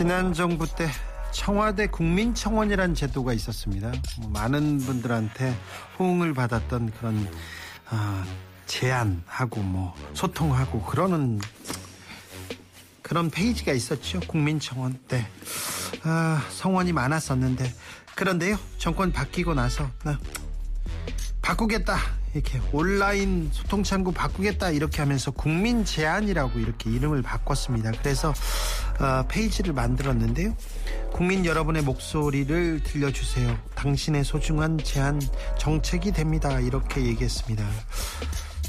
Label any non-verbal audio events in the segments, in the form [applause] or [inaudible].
지난 정부 때 청와대 국민청원이라는 제도가 있었습니다. 뭐 많은 분들한테 호응을 받았던 그런 아, 제안하고 뭐 소통하고 그러는 그런 페이지가 있었죠. 국민청원 때 아, 성원이 많았었는데 그런데요 정권 바뀌고 나서 나 바꾸겠다 이렇게 온라인 소통 창구 바꾸겠다 이렇게 하면서 국민 제안이라고 이렇게 이름을 바꿨습니다. 그래서 어, 페이지를 만들었는데요. 국민 여러분의 목소리를 들려주세요. 당신의 소중한 제안 정책이 됩니다. 이렇게 얘기했습니다.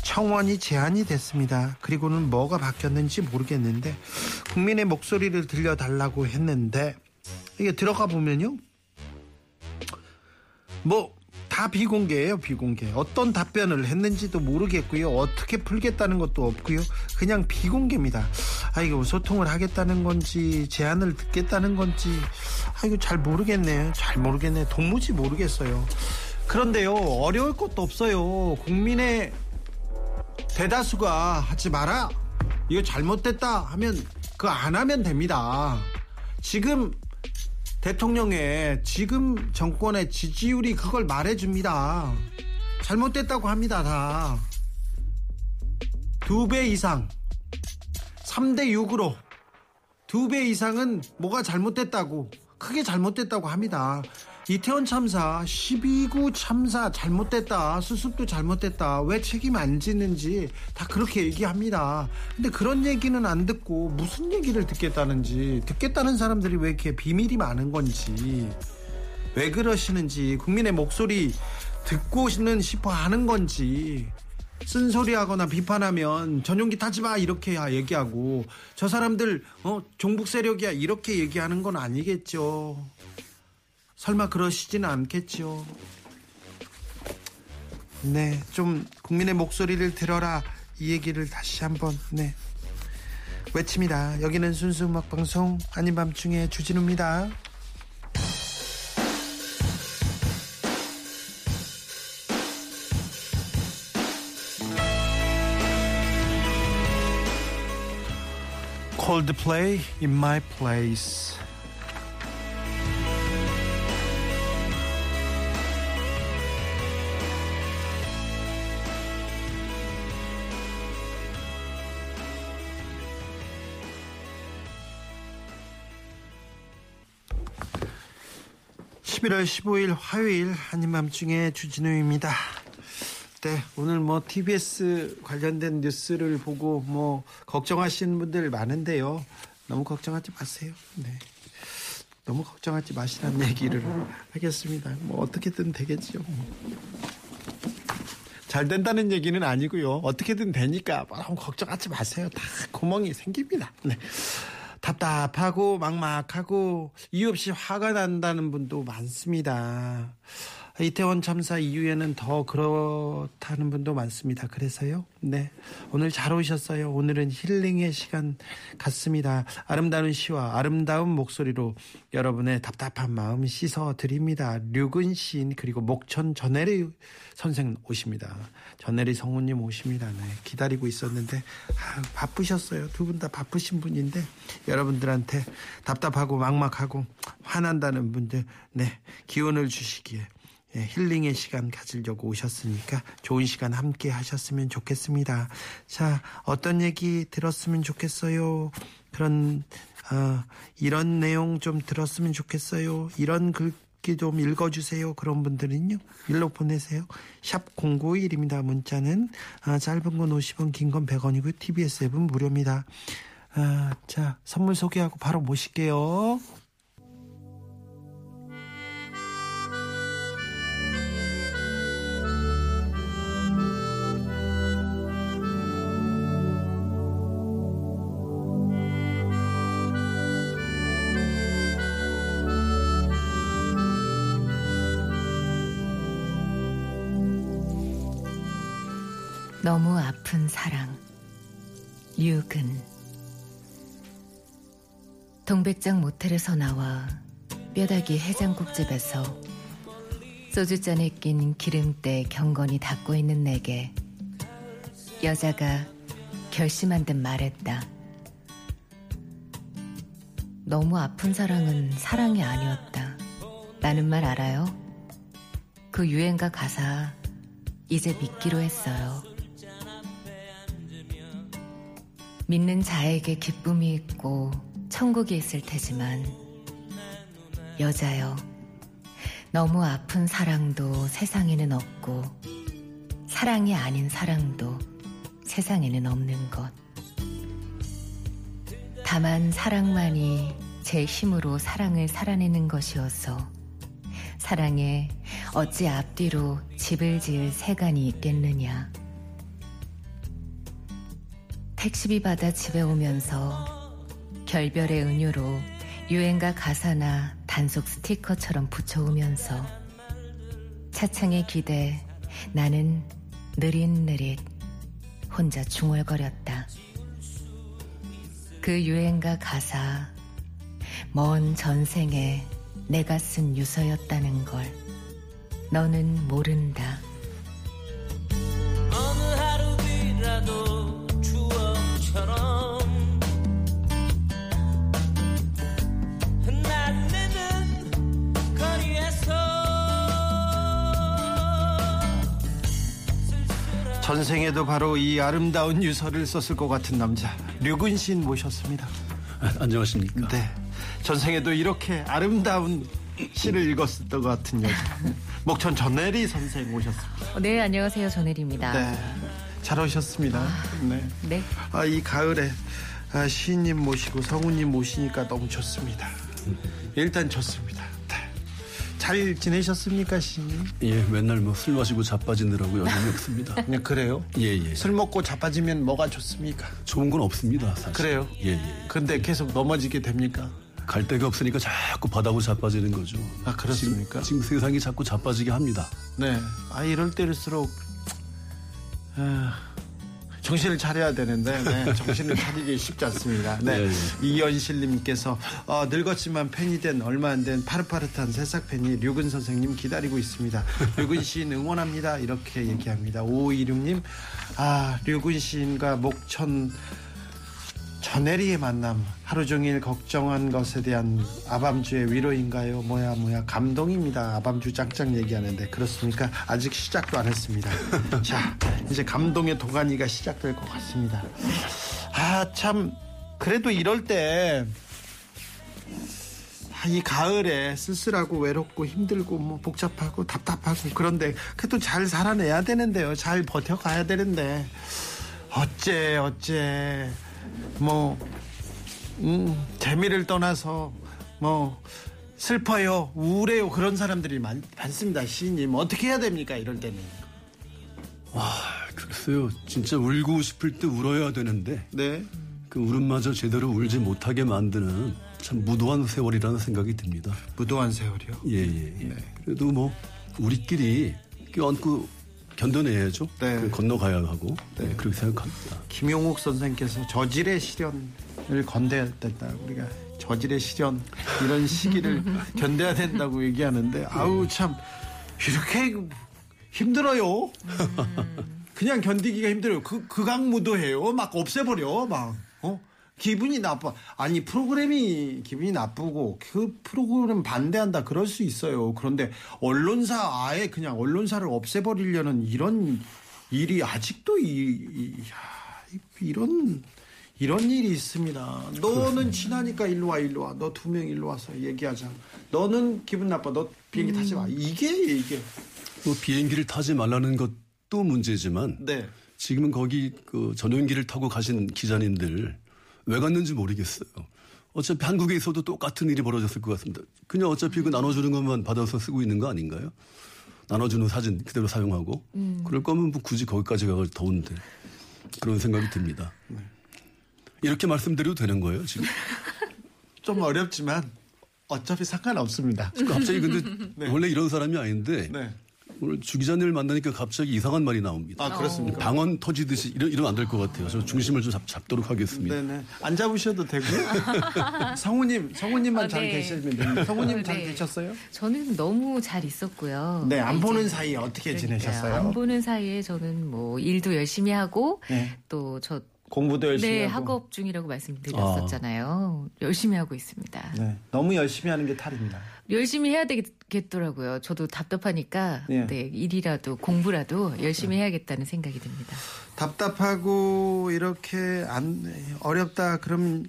청원이 제안이 됐습니다. 그리고는 뭐가 바뀌었는지 모르겠는데 국민의 목소리를 들려달라고 했는데 이게 들어가 보면요. 뭐 다 비공개예요, 비공개. 어떤 답변을 했는지도 모르겠고요. 어떻게 풀겠다는 것도 없고요. 그냥 비공개입니다. 아 이거 소통을 하겠다는 건지 제안을 듣겠다는 건지 아 이거 잘 모르겠네요. 잘 모르겠네. 도무지 모르겠어요. 그런데요, 어려울 것도 없어요. 국민의 대다수가 하지 마라. 이거 잘못됐다 하면 그거 안 하면 됩니다. 지금 대통령의 지금 정권의 지지율이 그걸 말해줍니다. 잘못됐다고 합니다, 다. 두 배 이상. 3대 6으로. 두 배 이상은 뭐가 잘못됐다고. 크게 잘못됐다고 합니다. 이태원 참사, 12구 참사 잘못됐다. 수습도 잘못됐다. 왜 책임 안 지는지 다 그렇게 얘기합니다. 근데 그런 얘기는 안 듣고 무슨 얘기를 듣겠다는지, 듣겠다는 사람들이 왜 이렇게 비밀이 많은 건지, 왜 그러시는지, 국민의 목소리 듣고는 싶어 하는 건지, 쓴소리하거나 비판하면 전용기 타지 마 이렇게 얘기하고 저 사람들 어 종북 세력이야 이렇게 얘기하는 건 아니겠죠. 설마 그러시지는 않겠죠. 네, 좀 국민의 목소리를 들어라 이 얘기를 다시 한번 네 외칩니다. 여기는 순수 음악 방송 아닌 밤중에 주진우입니다. Coldplay in my place. 11월 15일 화요일 한인밤중에 주진우입니다. 네, 오늘 뭐 TBS 관련된 뉴스를 보고 뭐 걱정하시는 분들 많은데요. 너무 걱정하지 마세요. 네. 너무 걱정하지 마시라는 [laughs] 얘기를 하겠습니다. 뭐 어떻게든 되겠지요. 잘 된다는 얘기는 아니고요. 어떻게든 되니까 너무 걱정하지 마세요. 다 구멍이 생깁니다. 네. 답답하고 막막하고 이유 없이 화가 난다는 분도 많습니다. 이태원 참사 이후에는 더 그렇다는 분도 많습니다. 그래서요. 네. 오늘 잘 오셨어요. 오늘은 힐링의 시간 같습니다. 아름다운 시와 아름다운 목소리로 여러분의 답답한 마음 씻어 드립니다. 류근 시인 그리고 목천 전혜리 선생 오십니다. 전혜리 성우님 오십니다. 네. 기다리고 있었는데 아, 바쁘셨어요. 두 분 다 바쁘신 분인데 여러분들한테 답답하고 막막하고 화난다는 분들 네. 기운을 주시기에 예, 힐링의 시간 가지려고 오셨으니까 좋은 시간 함께 하셨으면 좋겠습니다. 자, 어떤 얘기 들었으면 좋겠어요. 그런 어, 이런 내용 좀 들었으면 좋겠어요. 이런 글귀 좀 읽어주세요. 그런 분들은요. 일로 보내세요. 샵 091입니다. 문자는 아, 짧은 건 50원, 긴 건 100원이고요. TBS 앱은 무료입니다. 아, 자, 선물 소개하고 바로 모실게요. 너무 아픈 사랑 유근 동백장 모텔에서 나와 뼈다귀 해장국집에서 소주잔에 낀 기름때 경건이 닦고 있는 내게 여자가 결심한 듯 말했다. 너무 아픈 사랑은 사랑이 아니었다. 라는 말 알아요? 그 유행가 가사 이제 믿기로 했어요. 믿는 자에게 기쁨이 있고 천국이 있을 테지만 여자여 너무 아픈 사랑도 세상에는 없고 사랑이 아닌 사랑도 세상에는 없는 것. 다만 사랑만이 제 힘으로 사랑을 살아내는 것이어서 사랑에 어찌 앞뒤로 집을 지을 세간이 있겠느냐. 택시비 받아 집에 오면서 결별의 은유로 유행가 가사나 단속 스티커처럼 붙여오면서 차창에 기대 나는 느릿느릿 혼자 중얼거렸다. 그 유행가 가사 먼 전생에 내가 쓴 유서였다는 걸 너는 모른다. 전생에도 바로 이 아름다운 유서를 썼을 것 같은 남자 류근 시인 모셨습니다. 아, 안녕하십니까. 네. 전생에도 이렇게 아름다운 시를 읽었을 것 같은 여자 [laughs] 목천 전혜리 선생 모셨습니다. 네, 안녕하세요. 전혜리입니다. 네. 잘 오셨습니다. 네. 네. 아, 이 가을에 아, 시인님 모시고 성우님 모시니까 너무 좋습니다. 일단 좋습니다. 네. 잘 지내셨습니까, 시인님? 예, 맨날 뭐 술 마시고 자빠지느라고 여념이 없습니다. 그냥 그래요? 예, 예. 술 먹고 자빠지면 뭐가 좋습니까? 좋은 건 없습니다, 사실. 그래요? 예, 예. 근데 계속 넘어지게 됩니까? 갈 데가 없으니까 자꾸 바다고 자빠지는 거죠. 아, 그렇습니까? 지금, 지금 세상이 자꾸 자빠지게 합니다. 네. 아, 이럴 때일수록, 아, 정신을 차려야 되는데, 네, [laughs] 정신을 차리기 쉽지 않습니다. 네. 예, 예. 이연실님께서, 어, 늙었지만 팬이 된 얼마 안 된 파릇파릇한 새싹 팬이 류근 선생님 기다리고 있습니다. [laughs] 류근 시인 응원합니다. 이렇게 얘기합니다. 5526님, 아, 류근 시인과 목천 전혜리의 만남 하루 종일 걱정한 것에 대한 아밤주의 위로인가요? 뭐야 뭐야 감동입니다. 아밤주 짱짱 얘기하는데 그렇습니까? 아직 시작도 안 했습니다. [laughs] 자 이제 감동의 도가니가 시작될 것 같습니다. 아 참 그래도 이럴 때. 아, 이 가을에 쓸쓸하고 외롭고 힘들고 뭐 복잡하고 답답하고 그런데 그래도 잘 살아내야 되는데요. 잘 버텨가야 되는데 어째 어째 뭐 음, 재미를 떠나서 뭐 슬퍼요 우울해요 그런 사람들이 많, 많습니다 시인님 어떻게 해야 됩니까 이럴 때는 와, 글쎄요. 진짜 울고 싶을 때 울어야 되는데, 네 그 울음마저 제대로 울지 못하게 만드는 참 무도한 세월이라는 생각이 듭니다. 무도한 세월이요 예, 예, 예. 그래도 뭐, 우리끼리 껴안고 견뎌내야죠. 네. 그 건너가야 하고, 네. 그렇게 생각합니다. 김용욱 선생께서 저질의 시련을 건대야 된다 우리가 저질의 시련 이런 시기를 [laughs] 견뎌야 된다고 얘기하는데 아우 참 이렇게 힘들어요 [laughs] 그냥 견디기가 힘들어요 그 극악무도해요 막 없애버려 막 어? 기분이 나빠 아니 프로그램이 기분이 나쁘고 그 프로그램 반대한다 그럴 수 있어요 그런데 언론사 아예 그냥 언론사를 없애버리려는 이런 일이 아직도 이, 이 야, 이런 이런 일이 있습니다. 너는 친하니까 일로 와 일로 와. 너 두 명 일로 와서 얘기하자. 너는 기분 나빠. 너 비행기 타지 마. 이게 이게 뭐 비행기를 타지 말라는 것도 문제지만 네. 지금은 거기 그 전용기를 타고 가신 기자님들 왜 갔는지 모르겠어요. 어차피 한국에 있어도 똑같은 일이 벌어졌을 것 같습니다. 그냥 어차피 그 나눠주는 것만 받아서 쓰고 있는 거 아닌가요? 나눠주는 사진 그대로 사용하고 그럴 거면 뭐 굳이 거기까지 가서 더운데 그런 생각이 듭니다. 이렇게 말씀드려도 되는 거예요 지금? [laughs] 좀 어렵지만 어차피 상관없습니다. 갑자기 근데 [laughs] 원래 이런 사람이 아닌데 네. 오늘 주 기자님을 만나니까 갑자기 이상한 말이 나옵니다. 아, 그렇습니까? 방언 터지듯이 이러, 이러면 안 될 것 같아요. 저 중심을 좀 잡, 잡도록 하겠습니다. 네네. 안 잡으셔도 되고요. [laughs] 성우님, 성우님만 아, 잘 네. 계시면 됩니다. 성우님 어, 잘 네. 계셨어요? 저는 너무 잘 있었고요. 네, 안 이제 보는 사이에 어떻게 그러니까요. 지내셨어요? 안 보는 사이에 저는 뭐 일도 열심히 하고 네. 또저 공부도 열심히 네, 하고. 학업 중이라고 말씀드렸었잖아요. 열심히 하고 있습니다. 네, 너무 열심히 하는 게 탈입니다. 열심히 해야 되겠더라고요. 저도 답답하니까 예. 네, 일이라도 공부라도 열심히 해야겠다는 생각이 듭니다. 답답하고 이렇게 안 어렵다 그러면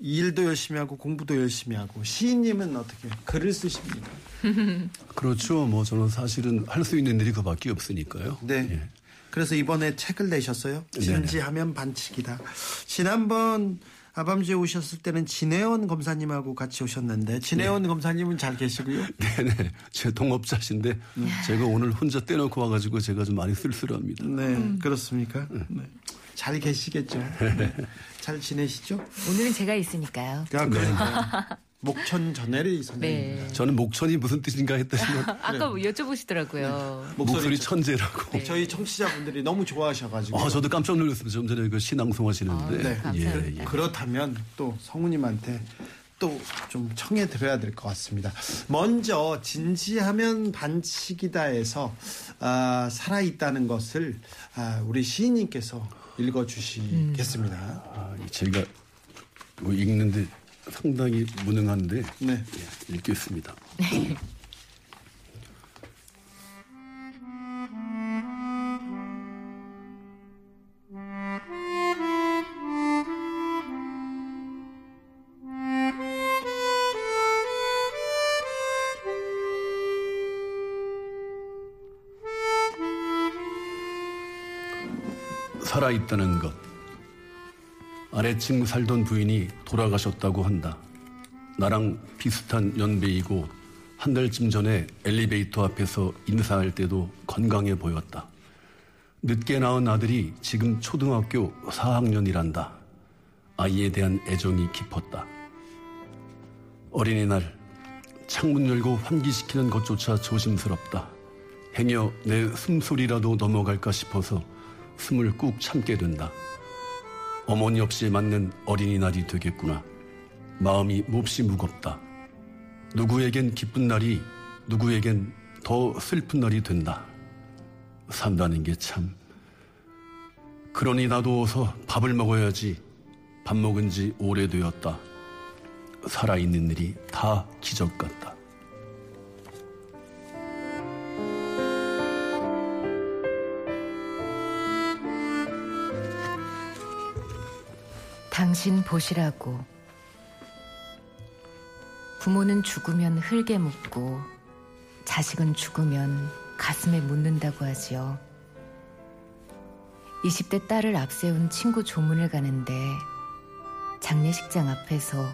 일도 열심히 하고 공부도 열심히 하고 시인님은 어떻게 글을 쓰십니까? [laughs] 그렇죠. 뭐 저는 사실은 할 수 있는 일이 그밖에 없으니까요. 네. 예. 그래서 이번에 책을 내셨어요. 진지하면 반칙이다. 지난번 아밤주에 오셨을 때는 진혜원 검사님하고 같이 오셨는데 진혜원 검사님은 잘 계시고요. 네네. [laughs] 제 동업자신데 제가 오늘 혼자 떼놓고 와가지고 제가 좀 많이 쓸쓸합니다. 네, 그렇습니까? 네. 잘 계시겠죠. 네. 잘 지내시죠? 오늘은 제가 있으니까요. 아, 그러니까 목천 전혜리 선생님. 네. 저는 목천이 무슨 뜻인가 했더니만 [laughs] 아까 뭐 여쭤보시더라고요. 목소리 천재라고. 네. 저희 청취자분들이 너무 좋아하셔가지고. 아, 저도 깜짝 놀랐습니다. 좀 전에 그 신앙송 하시는데. 네. 감사합니다. 예, 예. 그렇다면 또 성우님한테 또 좀 청해 드려야 될 것 같습니다. 먼저 진지하면 반칙이다에서 아, 살아 있다는 것을 아, 우리 시인님께서 읽어주시겠습니다. 아, 제가 뭐 읽는데 상당히 무능한데 네. 예, 읽겠습니다. 살아있다는 것. 아래층 살던 부인이 돌아가셨다고 한다. 나랑 비슷한 연배이고 한 달쯤 전에 엘리베이터 앞에서 인사할 때도 건강해 보였다. 늦게 낳은 아들이 지금 초등학교 4학년이란다. 아이에 대한 애정이 깊었다. 어린이날 창문 열고 환기시키는 것조차 조심스럽다. 행여 내 숨소리라도 넘어갈까 싶어서 숨을 꾹 참게 된다. 어머니 없이 맞는 어린이날이 되겠구나. 마음이 몹시 무겁다. 누구에겐 기쁜 날이 누구에겐 더 슬픈 날이 된다. 산다는 게 참. 그러니 나도 어서 밥을 먹어야지. 밥 먹은 지 오래되었다. 살아있는 일이 다 기적 같다. 당신 보시라고. 부모는 죽으면 흙에 묻고 자식은 죽으면 가슴에 묻는다고 하지요. 20대 딸을 앞세운 친구 조문을 가는데 장례식장 앞에서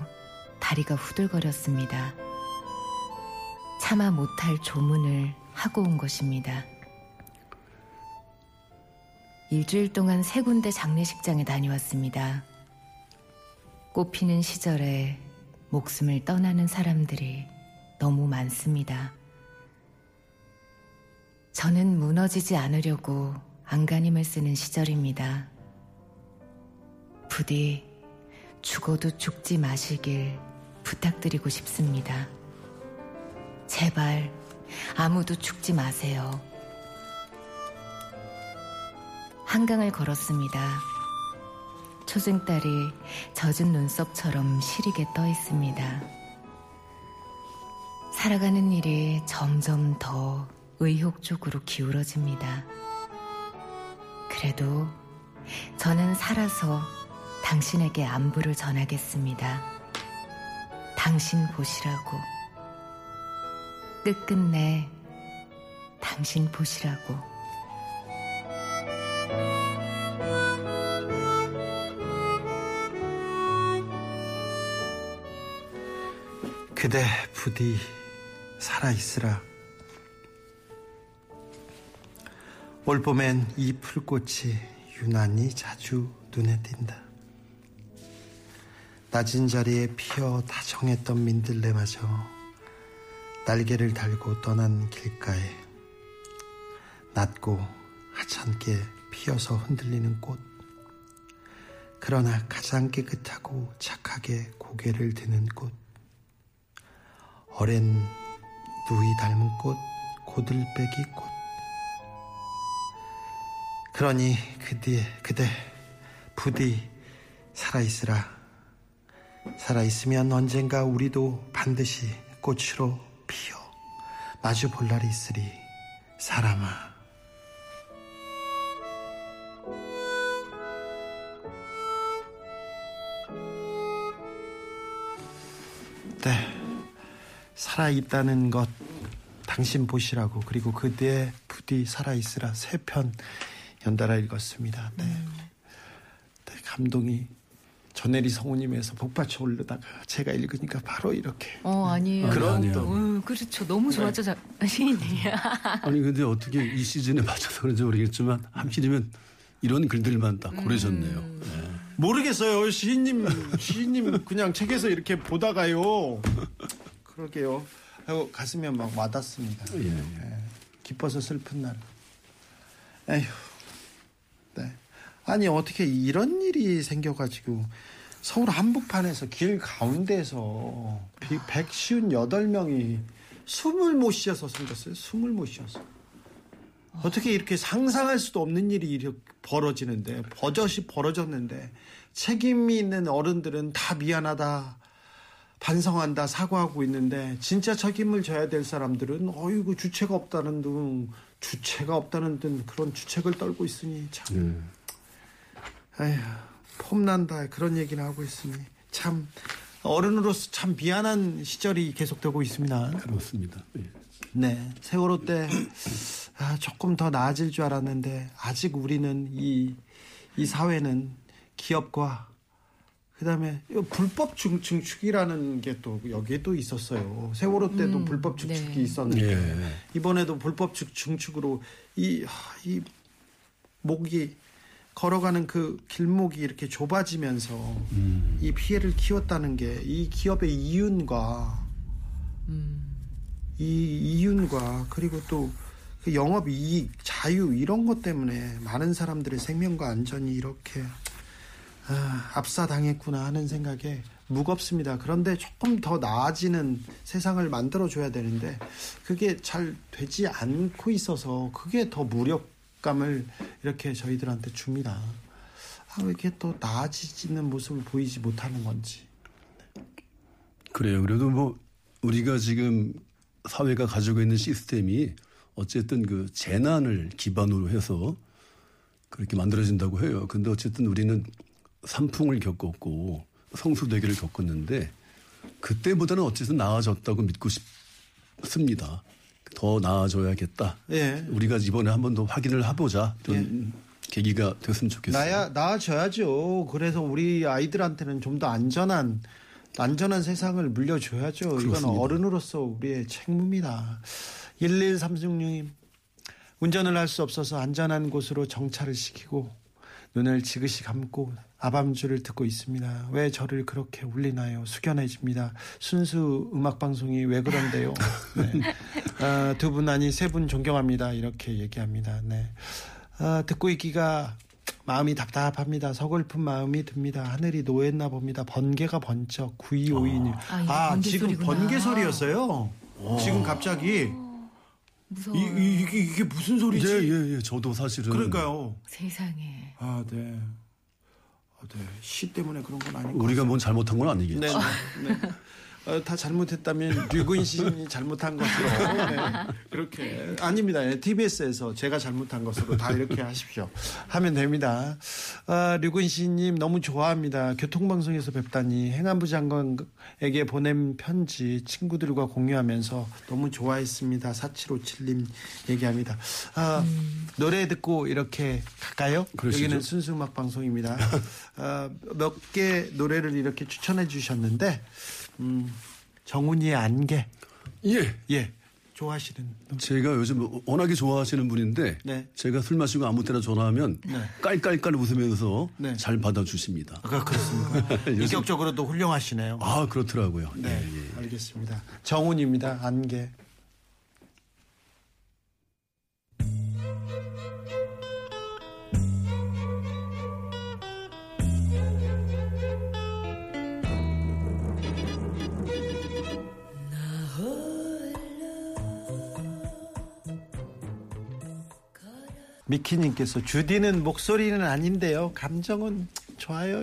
다리가 후들거렸습니다. 차마 못할 조문을 하고 온 것입니다. 일주일 동안 세 군데 장례식장에 다녀왔습니다. 꽃피는 시절에 목숨을 떠나는 사람들이 너무 많습니다. 저는 무너지지 않으려고 안간힘을 쓰는 시절입니다. 부디 죽어도 죽지 마시길 부탁드리고 싶습니다. 제발 아무도 죽지 마세요. 한강을 걸었습니다. 초승달이 젖은 눈썹처럼 시리게 떠 있습니다. 살아가는 일이 점점 더 의욕 쪽으로 기울어집니다. 그래도 저는 살아서 당신에게 안부를 전하겠습니다. 당신 보시라고. 끝끝내 당신 보시라고. 그대 부디 살아있으라. 올 봄엔 이 풀꽃이 유난히 자주 눈에 띈다. 낮은 자리에 피어 다정했던 민들레마저 날개를 달고 떠난 길가에 낮고 하찮게 피어서 흔들리는 꽃. 그러나 가장 깨끗하고 착하게 고개를 드는 꽃. 어린 누이 닮은 꽃, 고들빼기 꽃. 그러니 그대, 그대, 부디 살아있으라. 살아있으면 언젠가 우리도 반드시 꽃으로 피어 마주 볼 날이 있으리. 사람아. 살아있다는 것 당신 보시라고 그리고 그대의 부디 살아있으라 세 편 연달아 읽었습니다. 네. 네, 감동이 전혜리 성우님에서 복받쳐 오르다가 제가 읽으니까 바로 이렇게 어, 아니에요. 그런. 또 어, 그렇죠. 너무 좋았죠, 자- [laughs] 시인님이. [laughs] 아니 근데 어떻게 이 시즌에 맞춰서 그런지 모르겠지만 하필이면 이런 글들만 딱 고르셨네요. 네. 모르겠어요. 시인님, 시인님 그냥 책에서 이렇게 보다가요. 그러게요. 하고 가슴에 막 와닿습니다. 예, 예. 예. 기뻐서 슬픈 날. 에휴. 네. 아니 어떻게 이런 일이 생겨가지고 서울 한복판에서 길 가운데에서 158명이 숨을 못 쉬어서 생겼어요. 숨을 못 쉬어서. 어떻게 이렇게 상상할 수도 없는 일이 이렇게 벌어지는데 버젓이 벌어졌는데 책임이 있는 어른들은 다 미안하다 반성한다 사과하고 있는데 진짜 책임을 져야 될 사람들은 어이구 주체가 없다는 등 주체가 없다는 등 그런 주책을 떨고 있으니 참 예. 에휴 폼난다 그런 얘기를 하고 있으니 참 어른으로서 참 미안한 시절이 계속되고 있습니다. 그렇습니다. 예. 네, 세월호 때 아, 조금 더 나아질 줄 알았는데 아직 우리는 이, 이 사회는 기업과 그다음에 이 불법 증- 증축이라는 게 또 여기에도 있었어요. 세월호 때도 불법 증축이 네. 있었는데 예. 이번에도 불법 증- 증축으로 이, 하, 이 목이 걸어가는 그 길목이 이렇게 좁아지면서 이 피해를 키웠다는 게 이 기업의 이윤과 이 이윤과 그리고 또 그 영업 이익, 자유 이런 것 때문에 많은 사람들의 생명과 안전이 이렇게 아, 압사당했구나 하는 생각에 무겁습니다. 그런데 조금 더 나아지는 세상을 만들어 줘야 되는데 그게 잘 되지 않고 있어서 그게 더 무력감을 이렇게 저희들한테 줍니다. 아, 왜 이렇게 또 나아지는 모습을 보이지 못하는 건지. 그래요. 그래도 뭐 우리가 지금 사회가 가지고 있는 시스템이 어쨌든 그 재난을 기반으로 해서 그렇게 만들어진다고 해요. 근데 어쨌든 우리는 산풍을 겪었고 성수대교를 겪었는데 그때보다는 어쨌든 나아졌다고 믿고 싶습니다. 더 나아져야겠다. 예. 우리가 이번에 한 번 더 확인을 해보자. 좀 계기가 됐으면 좋겠어요. 나야 나아져야죠. 그래서 우리 아이들한테는 좀 더 안전한 안전한 세상을 물려줘야죠. 이건 그렇습니다. 어른으로서 우리의 책무입니다. 1136님 운전을 할 수 없어서 안전한 곳으로 정차를 시키고 눈을 지그시 감고 아밤주를 듣고 있습니다. 왜 저를 그렇게 울리나요? 숙연해집니다. 순수 음악 방송이 왜 그런데요? 네. 아, 두분 아니 세 분 존경합니다. 이렇게 얘기합니다. 네. 아, 듣고 있기가 마음이 답답합니다. 서글픈 마음이 듭니다. 하늘이 노했나 봅니다. 번개가 번쩍 9252님. 아, 아, 번개 지금 소리구나. 번개 소리였어요. 지금 갑자기 무서워. 이, 이, 이게, 이게 무슨 소리지? 예, 예, 예. 저도 사실은 그러니까요. 세상에. 아, 네. 아, 네. 시 때문에 그런 건 아니고. 우리가 뭔 잘못한 건 아니겠죠. 네, 네. [laughs] 네. 어, 다 잘못했다면 류근 시인이 잘못한 것으로 네. 그렇게 아닙니다. TBS에서 제가 잘못한 것으로 다 이렇게 하십시오. 하면 됩니다. 아, 류근 시인님 너무 좋아합니다. 교통방송에서 뵙다니 행안부 장관에게 보낸 편지 친구들과 공유하면서 너무 좋아했습니다. 4757님 얘기합니다. 아, 노래 듣고 이렇게 갈까요? 그러시죠. 여기는 순수 음악 방송입니다. 아, 몇개 노래를 이렇게 추천해 주셨는데 음, 정훈이의 안개 예. 예 좋아하시는 제가 요즘 워낙에 좋아하시는 분인데 네. 제가 술 마시고 아무 때나 전화하면 네. 깔깔깔 웃으면서 네. 잘 받아주십니다. 아 그렇습니까? [laughs] 요즘- 인격적으로도 훌륭하시네요. 아 그렇더라고요. 네, 예, 예. 알겠습니다. 정훈입니다. 안개. 미키님께서 주디는 목소리는 아닌데요. 감정은 좋아요.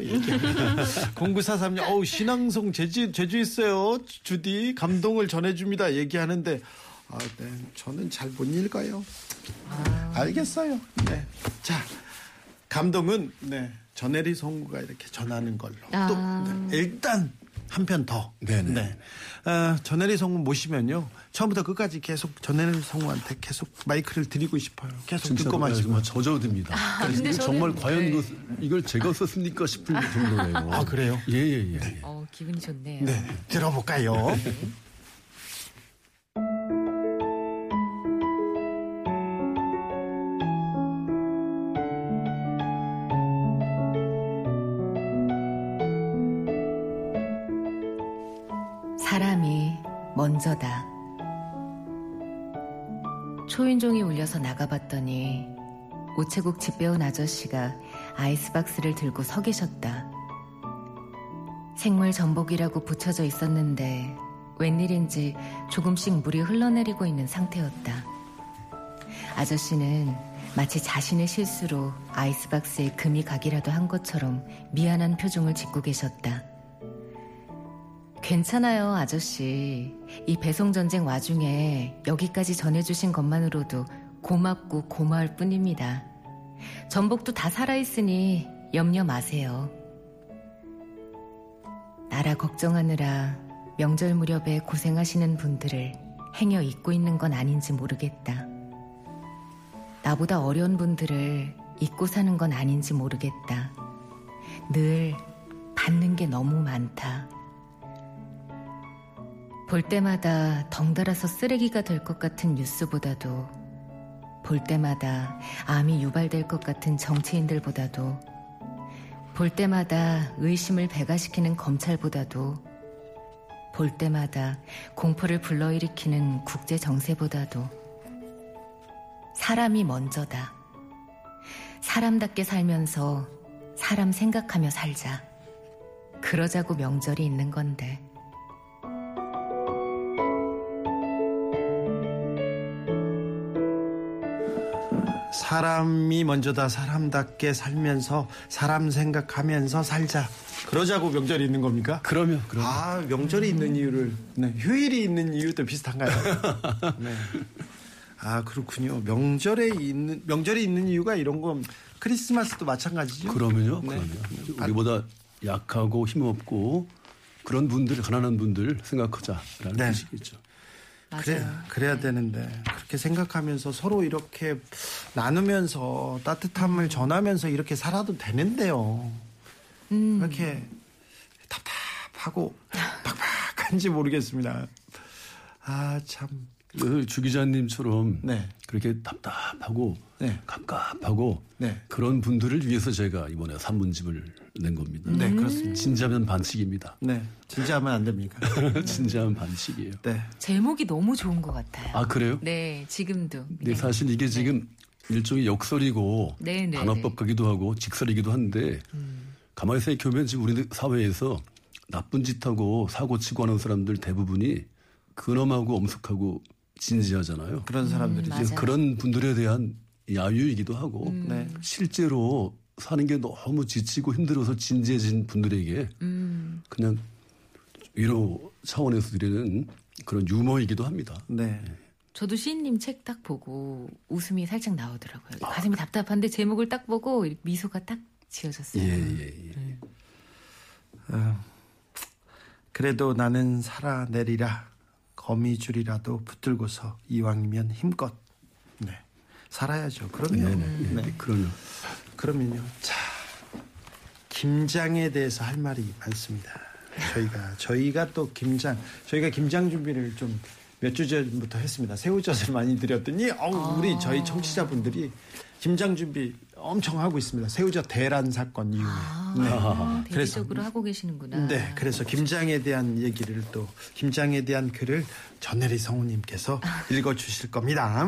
0943님, [laughs] 어우, 신앙송 제주, 제주 있어요. 주디, 감동을 전해줍니다. 얘기하는데, 아, 네. 저는 잘 못 읽어요. 알겠어요. 네. 자, 감동은, 네. 전혜리 성우가 이렇게 전하는 걸로. 아. 또, 네. 일단, 한 편 더. 네네. 네. 어, 전혜리 성우 모시면요. 처음부터 끝까지 계속 전혜리 성우한테 계속 마이크를 드리고 싶어요. 계속 듣고 마시고. 젖어듭니다. 근데 저는- 정말 과연 네. 이거, 이걸 제가 썼습니까 싶을 정도예요. 아, 그래요? 예, 예, 예. 어, 기분이 좋네요. 네. 들어볼까요? 사 [laughs] 울려서 나가봤더니 우체국 집 배운 아저씨가 아이스박스를 들고 서 계셨다. 생물 전복이라고 붙여져 있었는데 웬일인지 조금씩 물이 흘러내리고 있는 상태였다. 아저씨는 마치 자신의 실수로 아이스박스에 금이 가기라도 한 것처럼 미안한 표정을 짓고 계셨다. 괜찮아요, 아저씨. 이 배송 전쟁 와중에 여기까지 전해주신 것만으로도 고맙고 고마울 뿐입니다. 전복도 다 살아있으니 염려 마세요. 나라 걱정하느라 명절 무렵에 고생하시는 분들을 행여 잊고 있는 건 아닌지 모르겠다. 나보다 어려운 분들을 잊고 사는 건 아닌지 모르겠다. 늘 받는 게 너무 많다. 볼 때마다 덩달아서 쓰레기가 될 것 같은 뉴스보다도 볼 때마다 암이 유발될 것 같은 정치인들보다도 볼 때마다 의심을 배가시키는 검찰보다도 볼 때마다 공포를 불러일으키는 국제 정세보다도 사람이 먼저다. 사람답게 살면서 사람 생각하며 살자. 그러자고 명절이 있는 건데. 사람이 먼저다 사람답게 살면서 사람 생각하면서 살자. 그러자고 명절이 있는 겁니까? 그러면, 그러면. 아 명절이 있는 이유를 네, 휴일이 있는 이유도 비슷한가요? [laughs] 네. 아 그렇군요. 명절에 있는 명절이 있는 이유가 이런 건 크리스마스도 마찬가지죠. 그러면요, 네. 그러면. 우리보다 약하고 힘없고 그런 분들, 가난한 분들 생각하자라는 네. 뜻이겠죠. 그래, 그래야 되는데 그렇게 생각하면서 서로 이렇게 나누면서 따뜻함을 전하면서 이렇게 살아도 되는데요. 음. 이렇게 답답하고 [laughs] 팍팍한지 모르겠습니다. 아 참. 그주 기자님처럼 네. 그렇게 답답하고 네. 갑갑하고 네. 그런 분들을 위해서 제가 이번에 산문집을 낸 겁니다. 네, 그렇습니다. 진짜면 반칙입니다. 네, 진짜하면 안 됩니까? [laughs] 진짜면 반칙이에요. 네, 제목이 너무 좋은 것 같아요. 아 그래요? 네, 지금도. 네, 사실 이게 지금 일종의 역설이고 네, 네, 단어법 네. 가기도 하고 직설이기도 한데 음. 가만히 생각해보면 지금 우리 사회에서 나쁜 짓하고 사고 치고 하는 사람들 대부분이 근엄하고 엄숙하고 진지하잖아요. 그런 사람들이. 이제 그런 분들에 대한 야유이기도 하고 네. 실제로 사는 게 너무 지치고 힘들어서 진지해진 분들에게 음, 그냥 위로 차원에서 드리는 그런 유머이기도 합니다. 네. 저도 시인님 책 딱 보고 웃음이 살짝 나오더라고요. 가슴이 답답한데 제목을 딱 보고 미소가 딱 지어졌어요. 예, 예, 예. 그래도 나는 살아내리라 거미줄이라도 붙들고서 이왕이면 힘껏 네 살아야죠. 그럼요. 네, 네. 그러면 그러면요. 자, 김장에 대해서 할 말이 많습니다. 저희가 저희가 또 김장 저희가 김장 준비를 좀 몇 주 전부터 했습니다. 새우젓을 많이 드렸더니 어우, 우리 저희 청취자분들이 김장 준비 엄청 하고 있습니다. 새우젓 대란 사건 이후에. 네. 아, 그래서 대대적으로 하고 계시는구나. 네, 그래서 김장에 대한 얘기를 또 김장에 대한 글을 전혜리 성우님께서 읽어 주실 겁니다.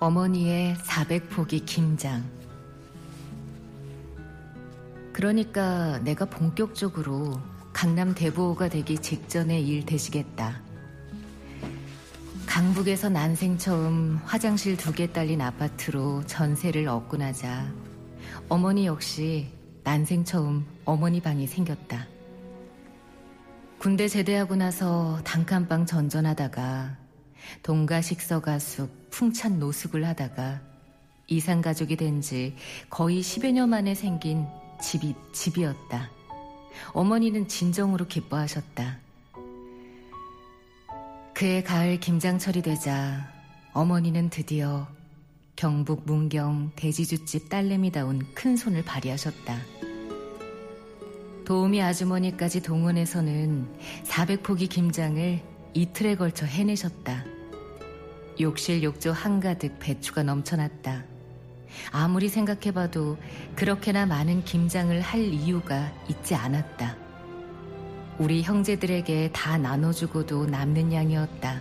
어머니의 400포기 김장. 그러니까 내가 본격적으로 강남 대보호가 되기 직전에 일 되시겠다. 강북에서 난생 처음 화장실 두 개 딸린 아파트로 전세를 얻고 나자 어머니 역시 난생 처음 어머니 방이 생겼다. 군대 제대하고 나서 단칸방 전전하다가 동가 식서가숙 풍찬 노숙을 하다가 이상 가족이 된 지 거의 10여 년 만에 생긴 집이 집이었다. 어머니는 진정으로 기뻐하셨다. 그해 가을 김장철이 되자 어머니는 드디어 경북 문경 돼지주집 딸내미다운 큰 손을 발휘하셨다. 도우미 아주머니까지 동원해서는 400포기 김장을 이틀에 걸쳐 해내셨다. 욕실 욕조 한가득 배추가 넘쳐났다. 아무리 생각해봐도 그렇게나 많은 김장을 할 이유가 있지 않았다. 우리 형제들에게 다 나눠주고도 남는 양이었다.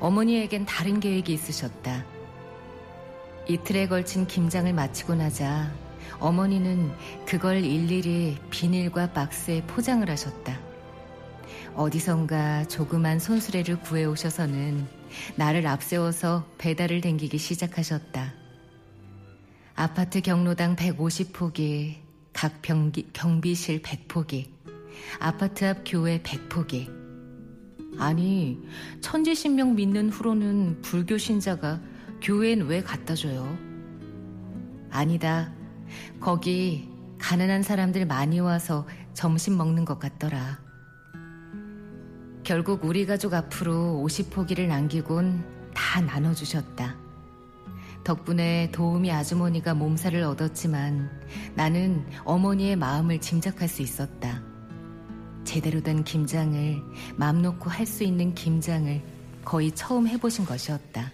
어머니에겐 다른 계획이 있으셨다. 이틀에 걸친 김장을 마치고 나자 어머니는 그걸 일일이 비닐과 박스에 포장을 하셨다. 어디선가 조그만 손수레를 구해 오셔서는 나를 앞세워서 배달을 댕기기 시작하셨다. 아파트 경로당 150포기, 각 병기, 경비실 100포기, 아파트 앞 교회 100포기. 아니, 천지신명 믿는 후로는 불교 신자가 교회엔 왜 갖다 줘요? 아니다. 거기 가난한 사람들 많이 와서 점심 먹는 것 같더라. 결국 우리 가족 앞으로 50포기를 남기곤 다 나눠주셨다. 덕분에 도우미 아주머니가 몸살을 얻었지만 나는 어머니의 마음을 짐작할 수 있었다. 제대로 된 김장을 맘 놓고 할 수 있는 김장을 거의 처음 해보신 것이었다.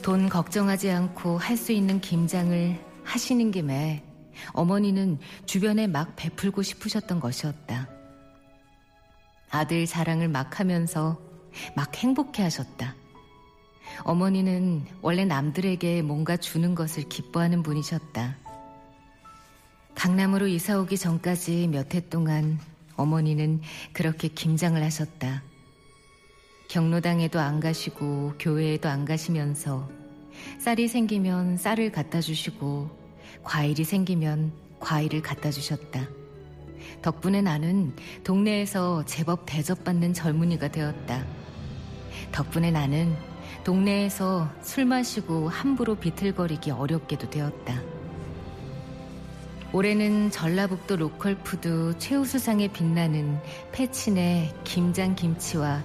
돈 걱정하지 않고 할 수 있는 김장을 하시는 김에 어머니는 주변에 막 베풀고 싶으셨던 것이었다. 아들 자랑을 막 하면서 막 행복해 하셨다. 어머니는 원래 남들에게 뭔가 주는 것을 기뻐하는 분이셨다. 강남으로 이사 오기 전까지 몇 해 동안 어머니는 그렇게 김장을 하셨다. 경로당에도 안 가시고 교회에도 안 가시면서 쌀이 생기면 쌀을 갖다 주시고 과일이 생기면 과일을 갖다 주셨다. 덕분에 나는 동네에서 제법 대접받는 젊은이가 되었다. 덕분에 나는 동네에서 술 마시고 함부로 비틀거리기 어렵게도 되었다. 올해는 전라북도 로컬 푸드 최우수상에 빛나는 패친의 김장김치와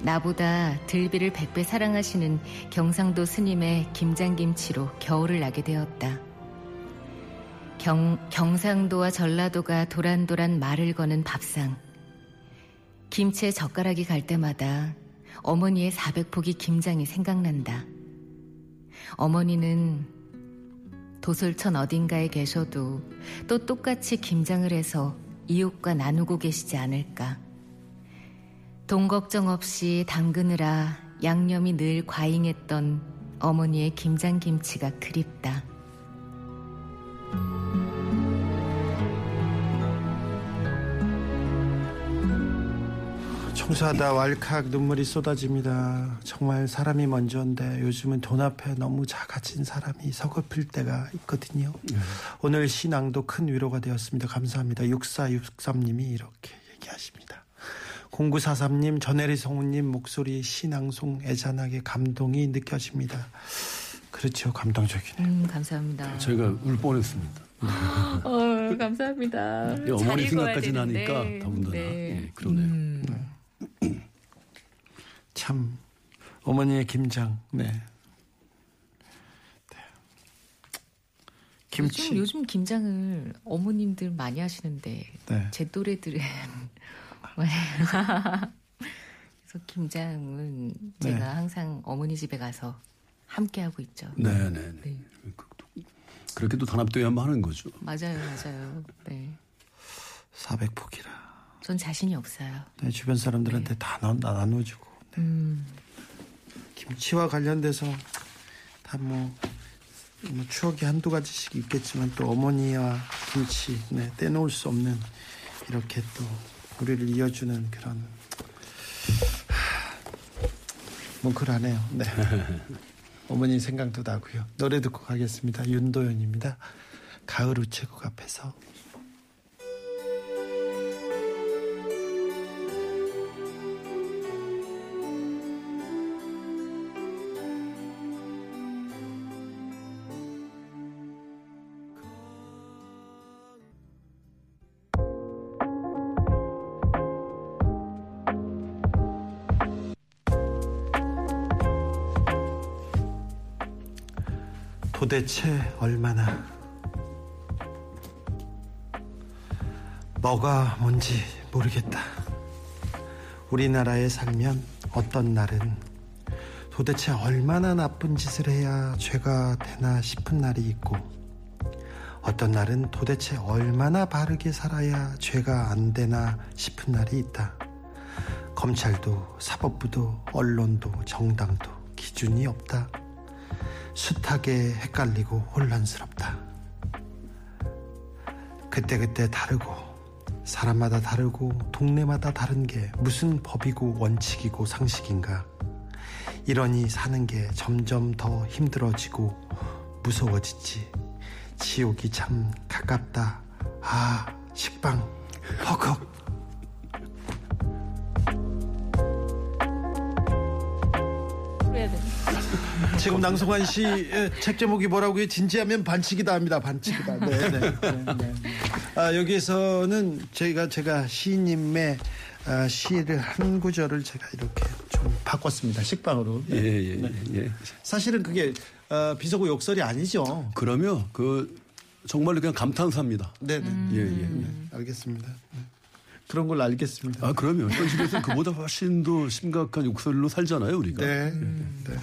나보다 들비를 백배 사랑하시는 경상도 스님의 김장김치로 겨울을 나게 되었다. 경, 경상도와 전라도가 도란도란 말을 거는 밥상. 김치에 젓가락이 갈 때마다 어머니의 400포기 김장이 생각난다. 어머니는 도솔천 어딘가에 계셔도 또 똑같이 김장을 해서 이웃과 나누고 계시지 않을까. 돈 걱정 없이 담그느라 양념이 늘 과잉했던 어머니의 김장김치가 그립다. 청소하다 왈칵 눈물이 쏟아집니다. 정말 사람이 먼저인데 요즘은 돈 앞에 너무 작아진 사람이 서글플 때가 있거든요. 오늘 신앙도 큰 위로가 되었습니다. 감사합니다. 6463님이 이렇게 얘기하십니다. 0943님, 전혜리 성우님 목소리 신앙송 애잔하게 감동이 느껴집니다. 그렇죠. 감동적이네요. 음, 감사합니다. 저희가 울 뻔했습니다. [laughs] 어, 감사합니다. 예, 어머니 생각까지 나니까 더군다나 네. 예, 그러네요. 음. [clears throat] 참 어머니의 김장. 네. 네. 김치. 요즘, 요즘 김장을 어머님들 많이 하시는데 네. 제 또래들은 [laughs] 왜? [laughs] 그래서 김장은 제가 네. 항상 어머니 집에 가서 함께 하고 있죠. 네, 네, 네. 그렇게 또 단합돼야만 하는 거죠. 맞아요, 맞아요. 네. 400포기라. 전 자신이 없어요. 네, 주변 사람들한테 다 나, 나눠주고. 네. 음, 김치와 관련돼서 다뭐 뭐 추억이 한두 가지씩 있겠지만 또 어머니와 김치 네, 떼놓을 수 없는 이렇게 또 우리를 이어주는 그런 하, 뭉클하네요. 네. [laughs] 어머니 생각도 나고요. 노래 듣고 가겠습니다. 윤도현입니다. 가을 우체국 앞에서 도대체 얼마나 뭐가 뭔지 모르겠다. 우리나라에 살면 어떤 날은 도대체 얼마나 나쁜 짓을 해야 죄가 되나 싶은 날이 있고 어떤 날은 도대체 얼마나 바르게 살아야 죄가 안 되나 싶은 날이 있다. 검찰도 사법부도 언론도 정당도 기준이 없다. 숱하게 헷갈리고 혼란스럽다. 그때그때 다르고 사람마다 다르고 동네마다 다른 게 무슨 법이고 원칙이고 상식인가. 이러니 사는 게 점점 더 힘들어지고 무서워지지. 지옥이 참 가깝다. 아, 식빵, 헉헉. 지금 낭송한 씨의 책 제목이 뭐라고요? 진지하면 반칙이다 합니다. 반칙이다. 네, 네, 네, 네. 아, 여기서는 저희가 제가 시인님의 아, 시를 한 구절을 제가 이렇게 좀 바꿨습니다. 식빵으로. 예, 예, 예. 사실은 그게 어, 비속어 욕설이 아니죠. 그러면 그 정말로 그냥 감탄사입니다. 네, 네. 예, 예. 네, 알겠습니다. 네. 그런 걸 알겠습니다. 아, 그러면 현실에서 그보다 훨씬 더 심각한 욕설로 살잖아요, 우리가. 네, 네.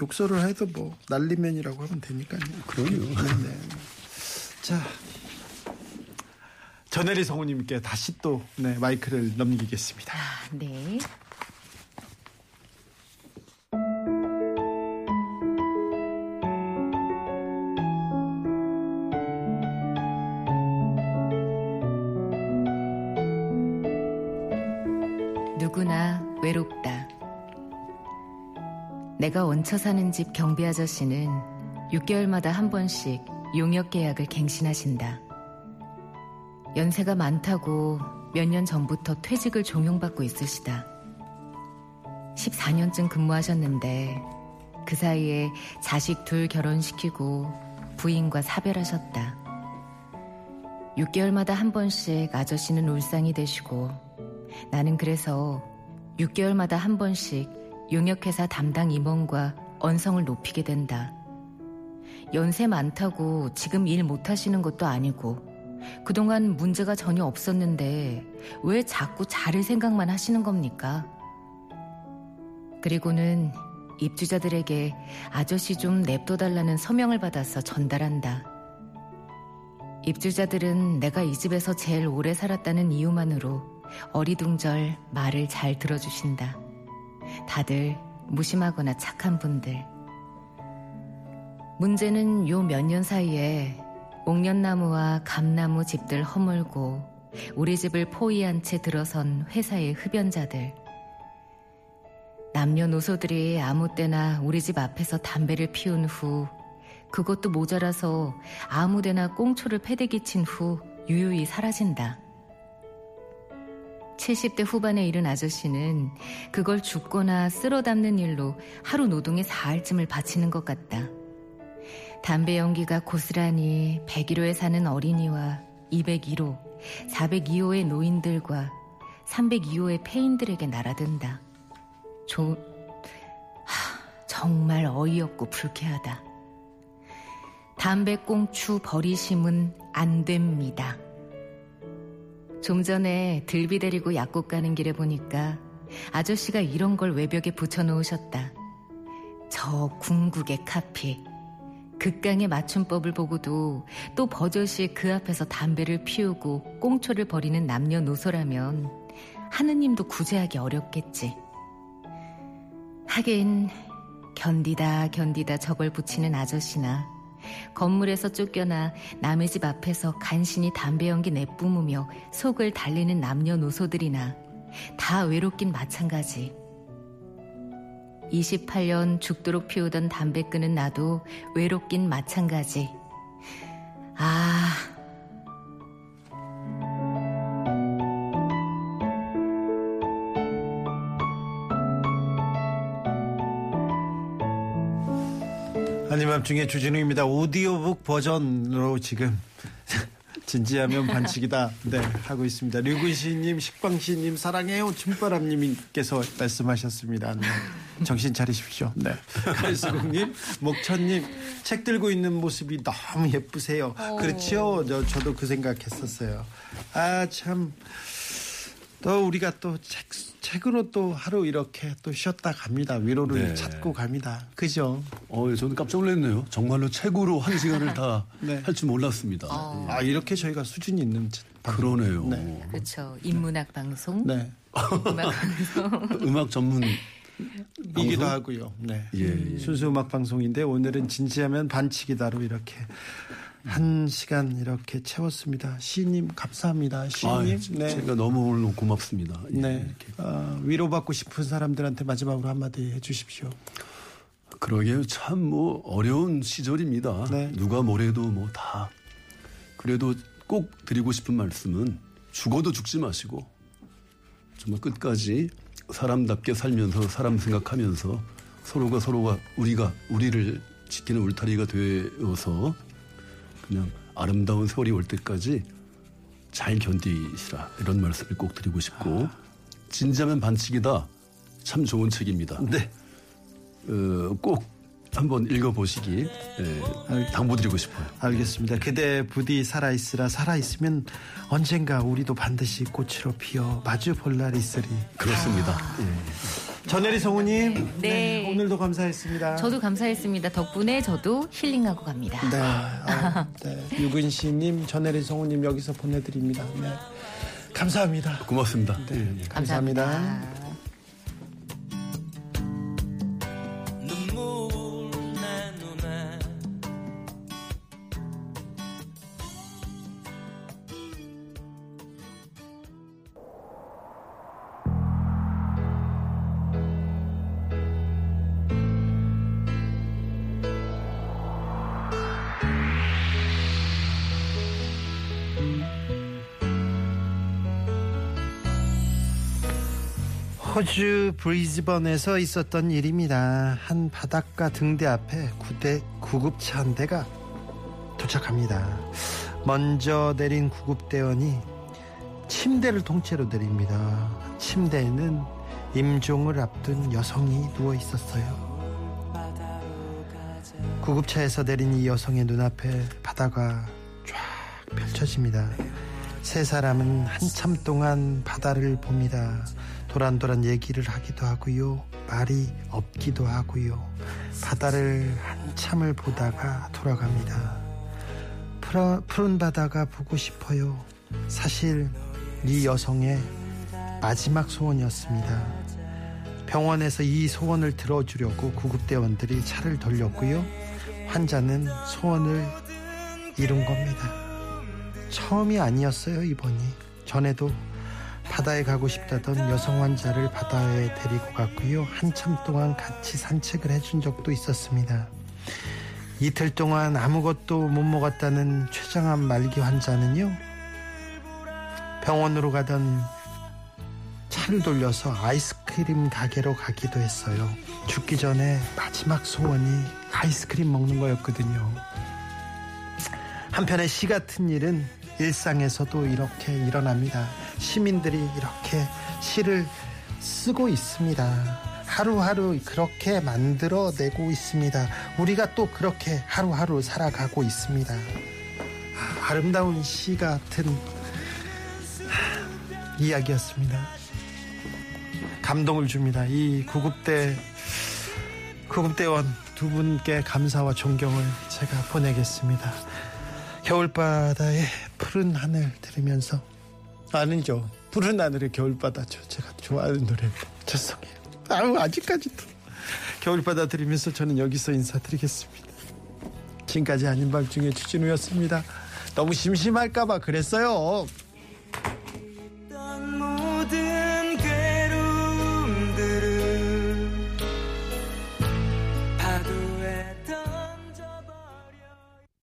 욕설을 해도 뭐 날리면이라고 하면 되니까요. 그럼요. 네, 네. 자, 전혜리 성우님께 다시 또 네, 마이크를 넘기겠습니다. 아, 네. 누구나 외롭다. 내가 얹혀 사는 집 경비 아저씨는 6개월마다 한 번씩 용역 계약을 갱신하신다. 연세가 많다고 몇 년 전부터 퇴직을 종용받고 있으시다. 14년쯤 근무하셨는데 그 사이에 자식 둘 결혼시키고 부인과 사별하셨다. 6개월마다 한 번씩 아저씨는 울상이 되시고 나는 그래서 6개월마다 한 번씩 용역회사 담당 임원과 언성을 높이게 된다. 연세 많다고 지금 일 못하시는 것도 아니고 그동안 문제가 전혀 없었는데 왜 자꾸 자를 생각만 하시는 겁니까? 그리고는 입주자들에게 아저씨 좀 냅둬달라는 서명을 받아서 전달한다. 입주자들은 내가 이 집에서 제일 오래 살았다는 이유만으로 어리둥절 말을 잘 들어주신다. 다들 무심하거나 착한 분들. 문제는 요 몇 년 사이에 옥년나무와 감나무 집들 허물고 우리 집을 포위한 채 들어선 회사의 흡연자들. 남녀노소들이 아무 때나 우리 집 앞에서 담배를 피운 후 그것도 모자라서 아무 데나 꽁초를 패대기 친 후 유유히 사라진다. 70대 후반에 이른 아저씨는 그걸 줍거나 쓸어 담는 일로 하루 노동의 사흘쯤을 바치는 것 같다. 담배 연기가 고스란히 101호에 사는 어린이와 201호, 402호의 노인들과 302호의 폐인들에게 날아든다. 조, 하, 정말 어이없고 불쾌하다. 담배꽁초 버리심은 안 됩니다. 좀 전에 들비 데리고 약국 가는 길에 보니까 아저씨가 이런 걸 외벽에 붙여놓으셨다. 저 궁극의 카피. 극강의 맞춤법을 보고도 또 버젓이 그 앞에서 담배를 피우고 꽁초를 버리는 남녀노소라면 하느님도 구제하기 어렵겠지. 하긴 견디다 견디다 저걸 붙이는 아저씨나 건물에서 쫓겨나 남의 집 앞에서 간신히 담배 연기 내뿜으며 속을 달리는 남녀노소들이나 다 외롭긴 마찬가지. 28년 죽도록 피우던 담배 끄는 나도 외롭긴 마찬가지. 아, 아님 중에 주진우입니다. 오디오북 버전으로 지금 [laughs] 진지하면 반칙이다. 네, 하고 있습니다. 류근시님, 식빵시님, 사랑해요. 춤바람님께서 말씀하셨습니다. 네. 정신 차리십시오. 네. [laughs] 칼수국님, 목천님, 책 들고 있는 모습이 너무 예쁘세요. 그렇죠. 저, 저도 그 생각했었어요. 아, 참. 또 우리가 또 책, 책으로 또 하루 이렇게 또 쉬었다 갑니다. 위로를 네. 찾고 갑니다. 그죠? 어, 예, 저는 깜짝 놀랐네요. 정말로 책으로 한 시간을 다 [laughs] 할 네. 줄 몰랐습니다. 아, 이렇게 저희가 수준이 있는 책- 그러네요. 네. 그렇죠. 인문학 방송, 네. 음악 방송. [laughs] 음악 전문 이기도 방송? 하고요. 네. 예, 예. 순수 음악 방송인데 오늘은 진지하면 반칙이다로 이렇게 한 시간 이렇게 채웠습니다. 시님 감사합니다. 아, 시님. 네. 제가 너무 오늘 고맙습니다. 예, 네. 이렇게. 어, 위로받고 싶은 사람들한테 마지막으로 한마디 해주십시오. 그러게요. 참 뭐 어려운 시절입니다. 네. 누가 뭐래도 뭐 다. 그래도 꼭 드리고 싶은 말씀은 죽어도 죽지 마시고 정말 끝까지 사람답게 살면서 사람 생각하면서 서로가 서로가 우리가 우리를 지키는 울타리가 되어서 그냥 아름다운 세월이 올 때까지 잘 견디시라 이런 말씀을 꼭 드리고 싶고 진지하면 반칙이다 참 좋은 책입니다. 네. 어, 꼭 한번 읽어보시기 예, 당부드리고 싶어요. 알겠습니다. 그대 부디 살아있으라 살아있으면 언젠가 우리도 반드시 꽃으로 피어 마주 볼 날 있으리. 그렇습니다. 예. 전혜리 성우님. 네. 오늘도 감사했습니다. 저도 감사했습니다. 덕분에 저도 힐링하고 갑니다. 네. 아, [laughs] 네. 유근씨님, 전혜리 성우님 여기서 보내드립니다. 네. 감사합니다. 고맙습니다. 예, 예. 감사합니다. 눈물 호주 브리즈번에서 있었던 일입니다. 한 바닷가 등대 앞에 구대 구급차 한 대가 도착합니다. 먼저 내린 구급대원이 침대를 통째로 내립니다. 침대에는 임종을 앞둔 여성이 누워 있었어요. 구급차에서 내린 이 여성의 눈앞에 바다가 쫙 펼쳐집니다. 세 사람은 한참 동안 바다를 봅니다. 도란도란 얘기를 하기도 하고요. 말이 없기도 하고요. 바다를 한참을 보다가 돌아갑니다. 푸라- 푸른 바다가 보고 싶어요. 사실 이 여성의 마지막 소원이었습니다. 병원에서 이 소원을 들어주려고 구급대원들이 차를 돌렸고요. 환자는 소원을 이룬 겁니다. 처음이 아니었어요, 이번이. 전에도 바다에 가고 싶다던 여성 환자를 바다에 데리고 갔고요. 한참 동안 같이 산책을 해준 적도 있었습니다. 이틀 동안 아무것도 못 먹었다는 최장암 말기 환자는요. 병원으로 가던 차를 돌려서 아이스크림 가게로 가기도 했어요. 죽기 전에 마지막 소원이 아이스크림 먹는 거였거든요. 한편의 시 같은 일은 일상에서도 이렇게 일어납니다. 시민들이 이렇게 시를 쓰고 있습니다. 하루하루 그렇게 만들어내고 있습니다. 우리가 또 그렇게 하루하루 살아가고 있습니다. 아, 아름다운 시 같은 하, 이야기였습니다. 감동을 줍니다. 이 구급대 구급대원 두 분께 감사와 존경을 제가 보내겠습니다. 겨울바다의 푸른 하늘 들으면서 아니죠. 푸른 하늘의 겨울바다죠. 제가 좋아하는 노래 죄송해요. 아우 아직까지도 겨울바다 들으면서 저는 여기서 인사드리겠습니다. 지금까지 아닌 밤중에 추진우였습니다. 너무 심심할까봐 그랬어요.